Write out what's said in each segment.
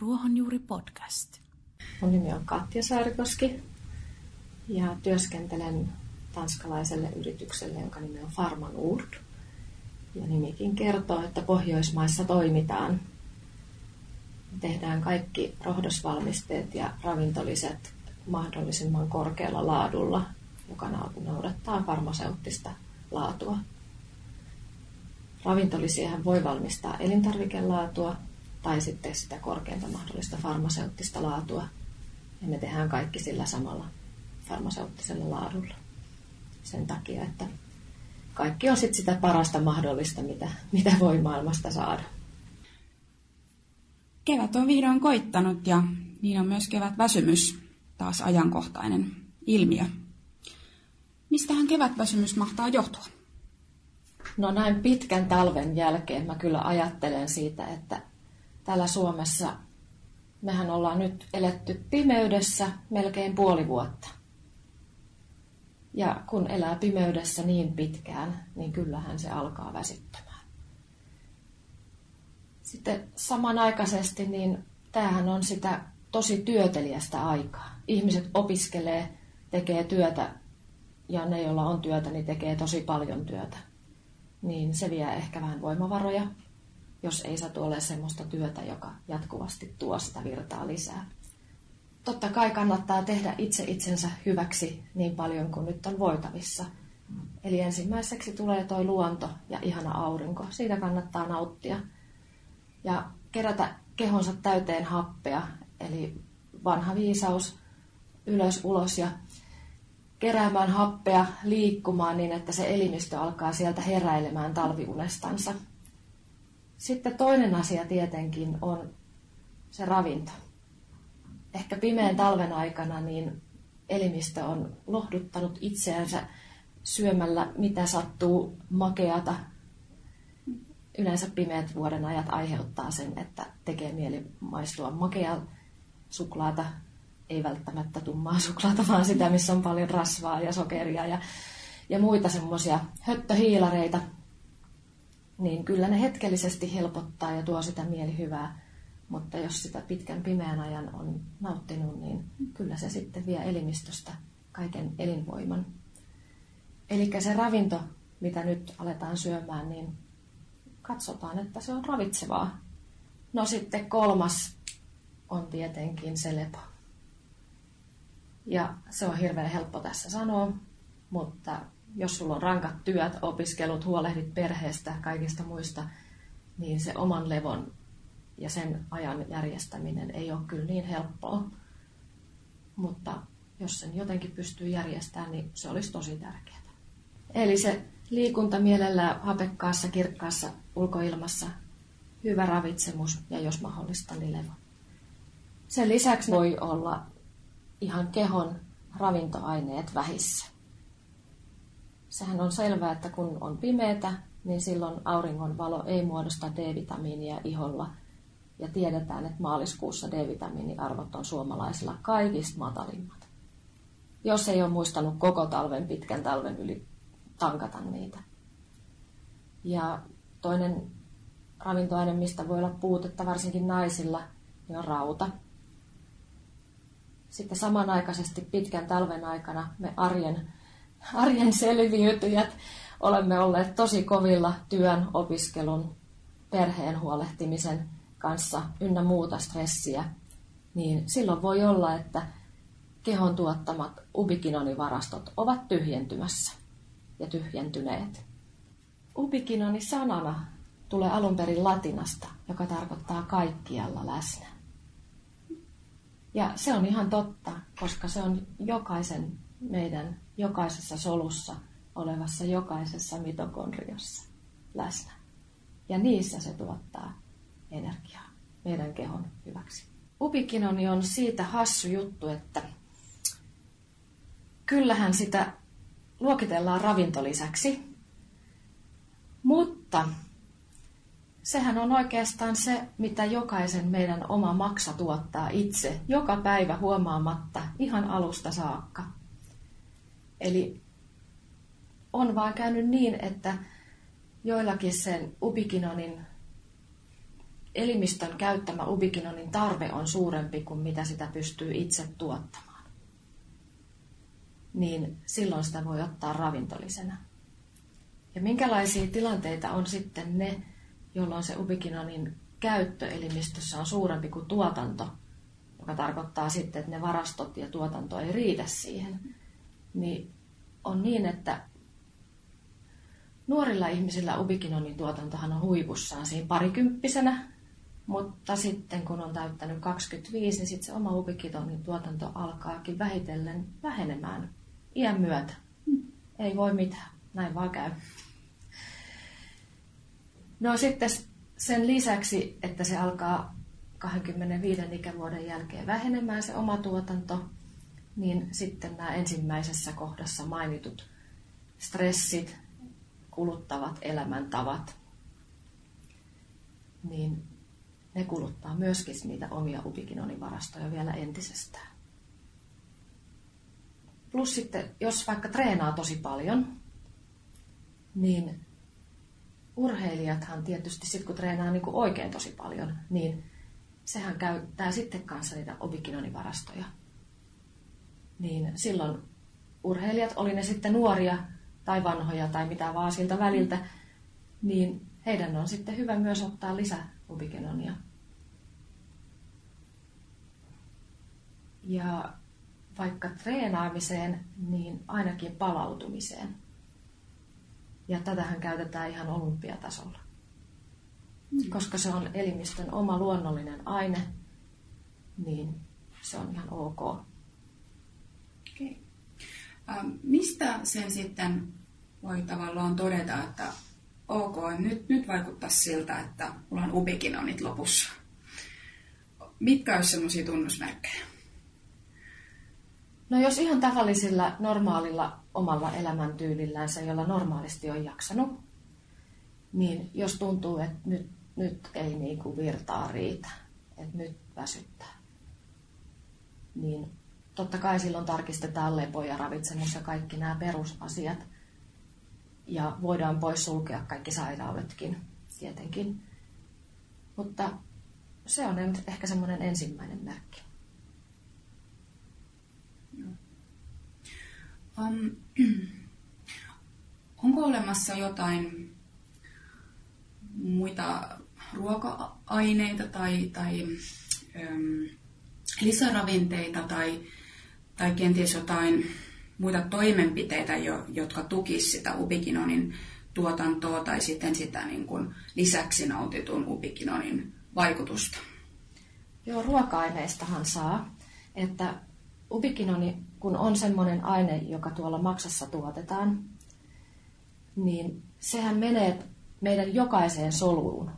Ruohonjuuri podcast. Mun nimi on Katja Saarikoski ja työskentelen tanskalaiselle yritykselle, jonka nimi on Farman Urt. Ja nimikin kertoo, että Pohjoismaissa toimitaan. Tehdään kaikki rohdosvalmisteet ja ravintoliset mahdollisimman korkealla laadulla, joka noudattaa farmaseuttista laatua. Ravintolisiahan voi valmistaa elintarvikelaatua tai sitten sitä korkeinta mahdollista farmaseuttista laatua. Ja me tehdään kaikki sillä samalla farmaseuttisella laadulla. Sen takia, että kaikki on sitten sitä parasta mahdollista, mitä, mitä voi maailmasta saada. Kevät on vihdoin koittanut ja niin on myös kevät väsymys, taas ajankohtainen ilmiö. Mistähän kevätväsymys mahtaa johtua? No näin pitkän talven jälkeen mä kyllä ajattelen siitä, että täällä Suomessa mehän ollaan nyt eletty pimeydessä melkein puoli vuotta. Ja kun elää pimeydessä niin pitkään, niin kyllähän se alkaa väsyttämään. Sitten samanaikaisesti, niin tämähän on sitä tosi työteliästä aikaa. Ihmiset opiskelee, tekee työtä ja ne, joilla on työtä, niin tekee tosi paljon työtä. Niin se vie ehkä vähän voimavaroja, jos ei satu ole semmoista työtä, joka jatkuvasti tuo sitä virtaa lisää. Totta kai kannattaa tehdä itse itsensä hyväksi niin paljon kuin nyt on voitavissa. Eli ensimmäiseksi tulee toi luonto ja ihana aurinko. Siitä kannattaa nauttia. Ja kerätä kehonsa täyteen happea, eli vanha viisaus ylös ulos ja keräämään happea liikkumaan niin, että se elimistö alkaa sieltä heräilemään talviunestansa. Sitten toinen asia tietenkin on se ravinto. Ehkä pimeän talven aikana niin elimistö on lohduttanut itseänsä syömällä mitä sattuu makeata. Yleensä pimeät vuoden ajat aiheuttaa sen, että tekee mieli maistua makea suklaata, ei välttämättä tummaa suklaata, vaan sitä, missä on paljon rasvaa ja sokeria ja, ja muita semmoisia höttöhiilareita, niin kyllä ne hetkellisesti helpottaa ja tuo sitä mielihyvää. Mutta jos sitä pitkän pimeän ajan on nauttinut, niin kyllä se sitten vie elimistöstä kaiken elinvoiman. Eli se ravinto, mitä nyt aletaan syömään, niin katsotaan, että se on ravitsevaa. No sitten kolmas on tietenkin se lepo. Ja se on hirveän helppo tässä sanoa, mutta jos sulla on rankat työt, opiskelut, huolehdit perheestä, kaikista muista, niin se oman levon ja sen ajan järjestäminen ei ole kyllä niin helppoa. Mutta jos sen jotenkin pystyy järjestämään, niin se olisi tosi tärkeää. Eli se liikunta mielellä hapekkaassa, kirkkaassa ulkoilmassa, hyvä ravitsemus ja jos mahdollista, niin levo. Sen lisäksi voi olla ihan kehon ravintoaineet vähissä. Sehän on selvää, että kun on pimeätä, niin silloin auringon valo ei muodosta D-vitamiinia iholla. Ja tiedetään, että maaliskuussa D-vitamiiniarvot on suomalaisilla kaikista matalimmat. Jos ei ole muistanut koko talven, pitkän talven yli tankata niitä. Ja toinen ravintoaine, mistä voi olla puutetta varsinkin naisilla, niin on rauta. Sitten samanaikaisesti pitkän talven aikana me arjen arjen selviytyjät olemme olleet tosi kovilla työn, opiskelun, perheen huolehtimisen kanssa ynnä muuta stressiä, niin silloin voi olla, että kehon tuottamat ubikinonivarastot ovat tyhjentymässä ja tyhjentyneet. Ubikinoni sanana tulee alun perin latinasta, joka tarkoittaa kaikkialla läsnä. Ja se on ihan totta, koska se on jokaisen meidän jokaisessa solussa olevassa jokaisessa mitokondriassa läsnä. Ja niissä se tuottaa energiaa meidän kehon hyväksi. Ubikinoni on siitä hassu juttu, että kyllähän sitä luokitellaan ravintolisäksi, mutta sehän on oikeastaan se, mitä jokaisen meidän oma maksa tuottaa itse joka päivä huomaamatta ihan alusta saakka. Eli on vaan käynyt niin, että joillakin sen ubikinonin elimistön käyttämä ubikinonin tarve on suurempi kuin mitä sitä pystyy itse tuottamaan, niin silloin sitä voi ottaa ravintolisena. Ja minkälaisia tilanteita on sitten ne, jolloin se ubikinonin käyttö elimistössä on suurempi kuin tuotanto, joka tarkoittaa sitten, että ne varastot ja tuotanto ei riitä siihen, niin on niin, että nuorilla ihmisillä ubikinonin tuotantohan on huipussaan siinä parikymppisenä, mutta sitten kun on täyttänyt 25, niin sitten se oma ubikinonin tuotanto alkaakin vähitellen vähenemään iän myötä. Ei voi mitään, näin vaan käy. No sitten sen lisäksi, että se alkaa 25 ikävuoden jälkeen vähenemään se oma tuotanto, niin sitten nämä ensimmäisessä kohdassa mainitut stressit, kuluttavat elämäntavat, niin ne kuluttaa myöskin niitä omia ubikinonivarastoja vielä entisestään. Plus sitten, jos vaikka treenaa tosi paljon, niin urheilijathan tietysti sitten kun treenaa niin kuin oikein tosi paljon, niin sehän käyttää sitten kanssa niitä obikinonivarastoja. Niin silloin urheilijat, oli ne sitten nuoria tai vanhoja tai mitä vaan siltä väliltä, niin heidän on sitten hyvä myös ottaa ubikinonia. Ja vaikka treenaamiseen, niin ainakin palautumiseen. Ja tätähän käytetään ihan olympiatasolla. Mm. Koska se on elimistön oma luonnollinen aine, niin se on ihan ok. Okay. Ähm, mistä sen sitten voi tavallaan todeta, että ok, nyt, nyt vaikuttaa siltä, että mulla on ubikinonit lopussa? Mitkä olisi sellaisia tunnusmerkkejä? No jos ihan tavallisilla, normaalilla omalla elämäntyylillänsä, jolla normaalisti on jaksanut, niin jos tuntuu, että nyt, nyt ei niin kuin virtaa riitä, että nyt väsyttää, niin totta kai silloin tarkistetaan lepo ja ravitsemus ja kaikki nämä perusasiat. Ja voidaan pois sulkea kaikki sairaudetkin, tietenkin. Mutta se on ehkä semmoinen ensimmäinen merkki. Um, onko olemassa jotain muita ruoka-aineita tai, tai um, lisäravinteita tai, tai kenties jotain muita toimenpiteitä, jo, jotka tukisivat sitä ubikinonin tuotantoa tai sitten sitä niin kuin lisäksi nautitun ubikinonin vaikutusta? Joo, ruoka-aineistahan saa. Että ubikinoni, kun on semmoinen aine, joka tuolla maksassa tuotetaan, niin sehän menee meidän jokaiseen soluun,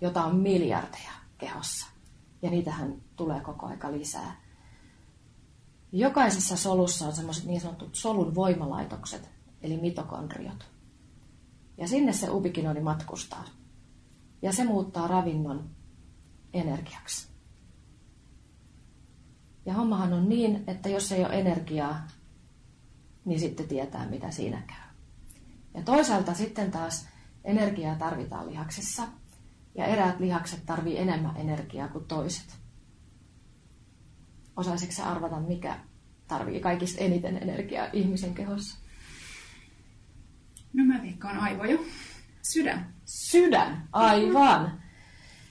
jota on miljardeja kehossa. Ja niitähän tulee koko aika lisää. Jokaisessa solussa on semmoiset niin sanotut solun voimalaitokset, eli mitokondriot. Ja sinne se ubikinoni matkustaa. Ja se muuttaa ravinnon energiaksi. Ja hommahan on niin, että jos ei ole energiaa, niin sitten tietää, mitä siinä käy. Ja toisaalta sitten taas energiaa tarvitaan lihaksissa, ja eräät lihakset tarvii enemmän energiaa kuin toiset. Osaisitko arvata, mikä tarvii kaikista eniten energiaa ihmisen kehossa? No mä veikkaan aivoja. Sydän. Sydän, aivan.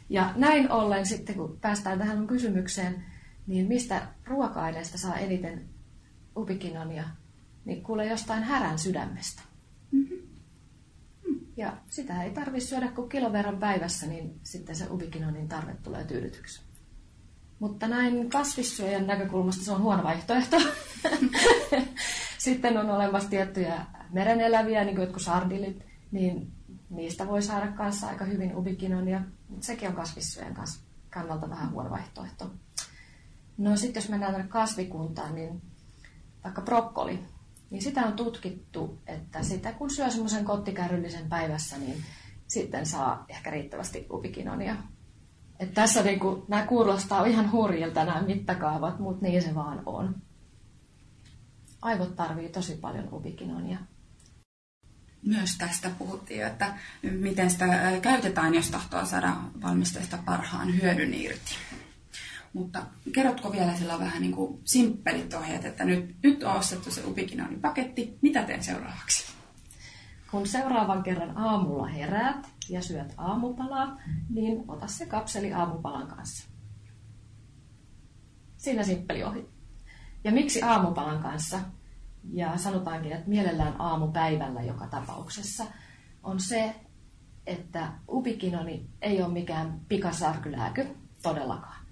Ja näin ollen sitten, kun päästään tähän kysymykseen, niin mistä ruoka-aineesta saa eniten ubikinonia, niin kuule jostain härän sydämestä. Mm-hmm. Ja sitä ei tarvitse syödä kuin kilon verran päivässä, niin sitten se ubikinonin tarve tulee tyydytyksi. Mutta näin kasvissyöjän näkökulmasta se on huono vaihtoehto. sitten on olemassa tiettyjä mereneläviä, niin kuin jotkut sardilit, niin niistä voi saada kanssa aika hyvin ubikinonia, mutta sekin on kasvissyöjän kannalta vähän huono vaihtoehto. No sitten jos mennään kasvikuntaan, niin vaikka brokkoli, niin sitä on tutkittu, että sitä kun syö semmoisen kottikärryllisen päivässä, niin sitten saa ehkä riittävästi ubikinonia. Et tässä niin kuin, nämä kuulostaa ihan hurjilta nämä mittakaavat, mutta niin se vaan on. Aivot tarvii tosi paljon ubikinonia. myös tästä puhuttiin, että miten sitä käytetään, jos tahtoo saada valmisteesta parhaan hyödyn irti. Mutta kerrotko vielä sillä vähän niin kuin simppelit ohjeet, että nyt, nyt on ostettu se Ubikinonin paketti, mitä teen seuraavaksi? Kun seuraavan kerran aamulla heräät ja syöt aamupalaa, niin ota se kapseli aamupalan kanssa. Siinä simppeli ohi. Ja miksi aamupalan kanssa? Ja sanotaankin, että mielellään aamupäivällä joka tapauksessa on se, että ubikinoni ei ole mikään pikasarkylääky todellakaan,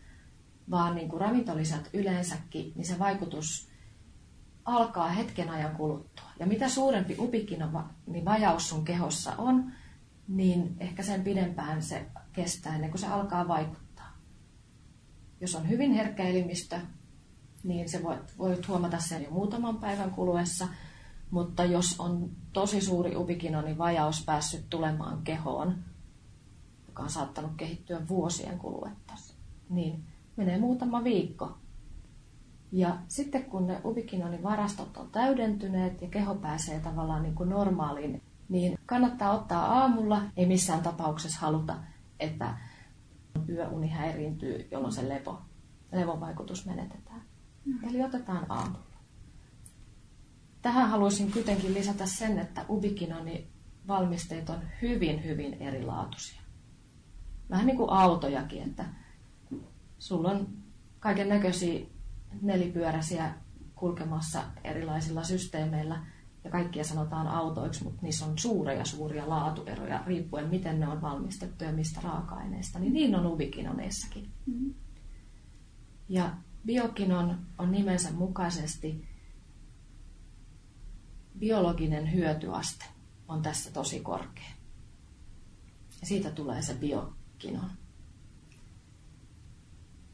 vaan niin kuin ravintolisät yleensäkin, niin se vaikutus alkaa hetken ajan kuluttua. Ja mitä suurempi ubikinoni vajaus sun kehossa on, niin ehkä sen pidempään se kestää ennen kuin se alkaa vaikuttaa. Jos on hyvin herkkä elimistö, niin se voit, voit huomata sen jo muutaman päivän kuluessa. Mutta jos on tosi suuri ubikinoni vajaus päässyt tulemaan kehoon, joka on saattanut kehittyä vuosien kuluetta, niin menee muutama viikko. Ja sitten kun ne ubikinonin varastot on täydentyneet ja keho pääsee tavallaan niin kuin normaaliin, niin kannattaa ottaa aamulla. Ei missään tapauksessa haluta, että yöuni häiriintyy, jolloin se levo, levovaikutus menetetään. Mm. Eli otetaan aamulla. Tähän haluaisin kuitenkin lisätä sen, että ubikinoni valmisteet on hyvin, hyvin erilaatuisia. Vähän niin kuin autojakin, että sulla on kaiken näköisiä nelipyöräisiä kulkemassa erilaisilla systeemeillä ja kaikkia sanotaan autoiksi, mutta niissä on suuria suuria laatueroja riippuen miten ne on valmistettu ja mistä raaka-aineista, niin niin on ubikinoneissakin. Mm-hmm. Ja biokinon on nimensä mukaisesti biologinen hyötyaste on tässä tosi korkea. Ja siitä tulee se biokinon.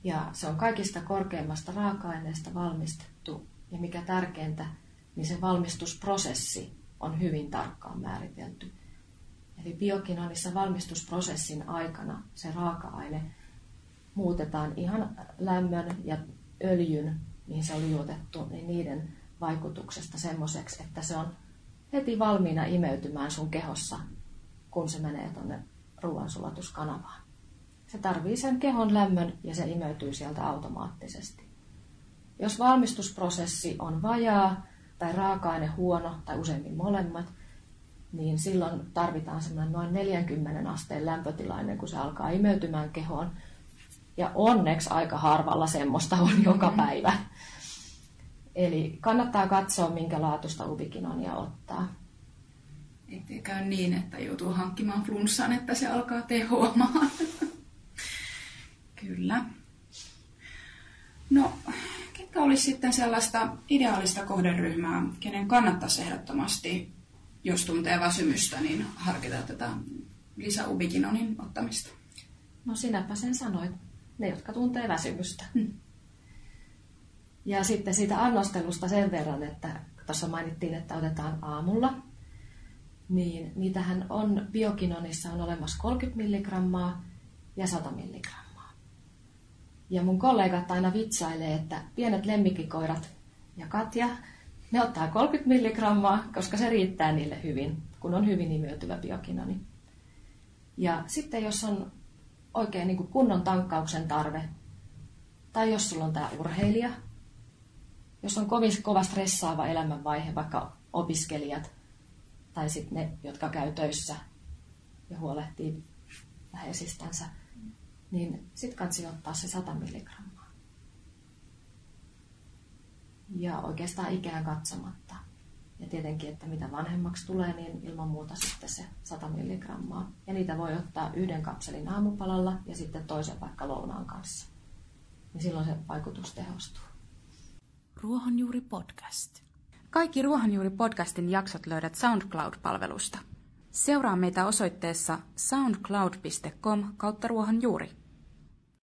Ja se on kaikista korkeimmasta raaka-aineesta valmistettu. Ja mikä tärkeintä, niin se valmistusprosessi on hyvin tarkkaan määritelty. Eli biokinonissa valmistusprosessin aikana se raaka-aine muutetaan ihan lämmön ja öljyn, mihin se on liuotettu, niin niiden vaikutuksesta semmoiseksi, että se on heti valmiina imeytymään sun kehossa, kun se menee tuonne ruoansulatuskanavaan. Se tarvii sen kehon lämmön ja se imeytyy sieltä automaattisesti. Jos valmistusprosessi on vajaa tai raaka-aine huono tai useimmin molemmat, niin silloin tarvitaan semmoinen noin 40 asteen lämpötila ennen kuin se alkaa imeytymään kehoon. Ja onneksi aika harvalla semmoista on joka päivä. Eli kannattaa katsoa, minkä laatusta ubikinonia ottaa. Ettei käy niin, että joutuu hankkimaan flunssan, että se alkaa tehoamaan. Kyllä. No, ketkä olisi sitten sellaista ideaalista kohderyhmää, kenen kannattaisi ehdottomasti, jos tuntee väsymystä, niin harkita tätä lisäubikinonin ottamista? No sinäpä sen sanoit. Ne, jotka tuntee väsymystä. Hmm. Ja sitten siitä annostelusta sen verran, että tuossa mainittiin, että otetaan aamulla, niin niitähän on biokinonissa on olemassa 30 milligrammaa ja 100 milligrammaa. Ja mun kollegat aina vitsailee, että pienet lemmikkikoirat ja Katja, ne ottaa 30 milligrammaa, koska se riittää niille hyvin, kun on hyvin imeytyvä biokinoni. Ja sitten jos on oikein niin kunnon tankkauksen tarve, tai jos sulla on tämä urheilija, jos on kovin kova stressaava elämänvaihe, vaikka opiskelijat, tai sitten ne, jotka käy töissä ja huolehtii läheisistänsä, niin sitten kansi ottaa se 100 milligrammaa. Ja oikeastaan ikään katsomatta. Ja tietenkin, että mitä vanhemmaksi tulee, niin ilman muuta sitten se 100 milligrammaa. Ja niitä voi ottaa yhden kapselin aamupalalla ja sitten toisen vaikka lounaan kanssa. Niin silloin se vaikutus tehostuu. Ruohonjuuri podcast. Kaikki Ruohonjuuri podcastin jaksot löydät SoundCloud-palvelusta. Seuraa meitä osoitteessa soundcloud.com kautta ruohonjuuri.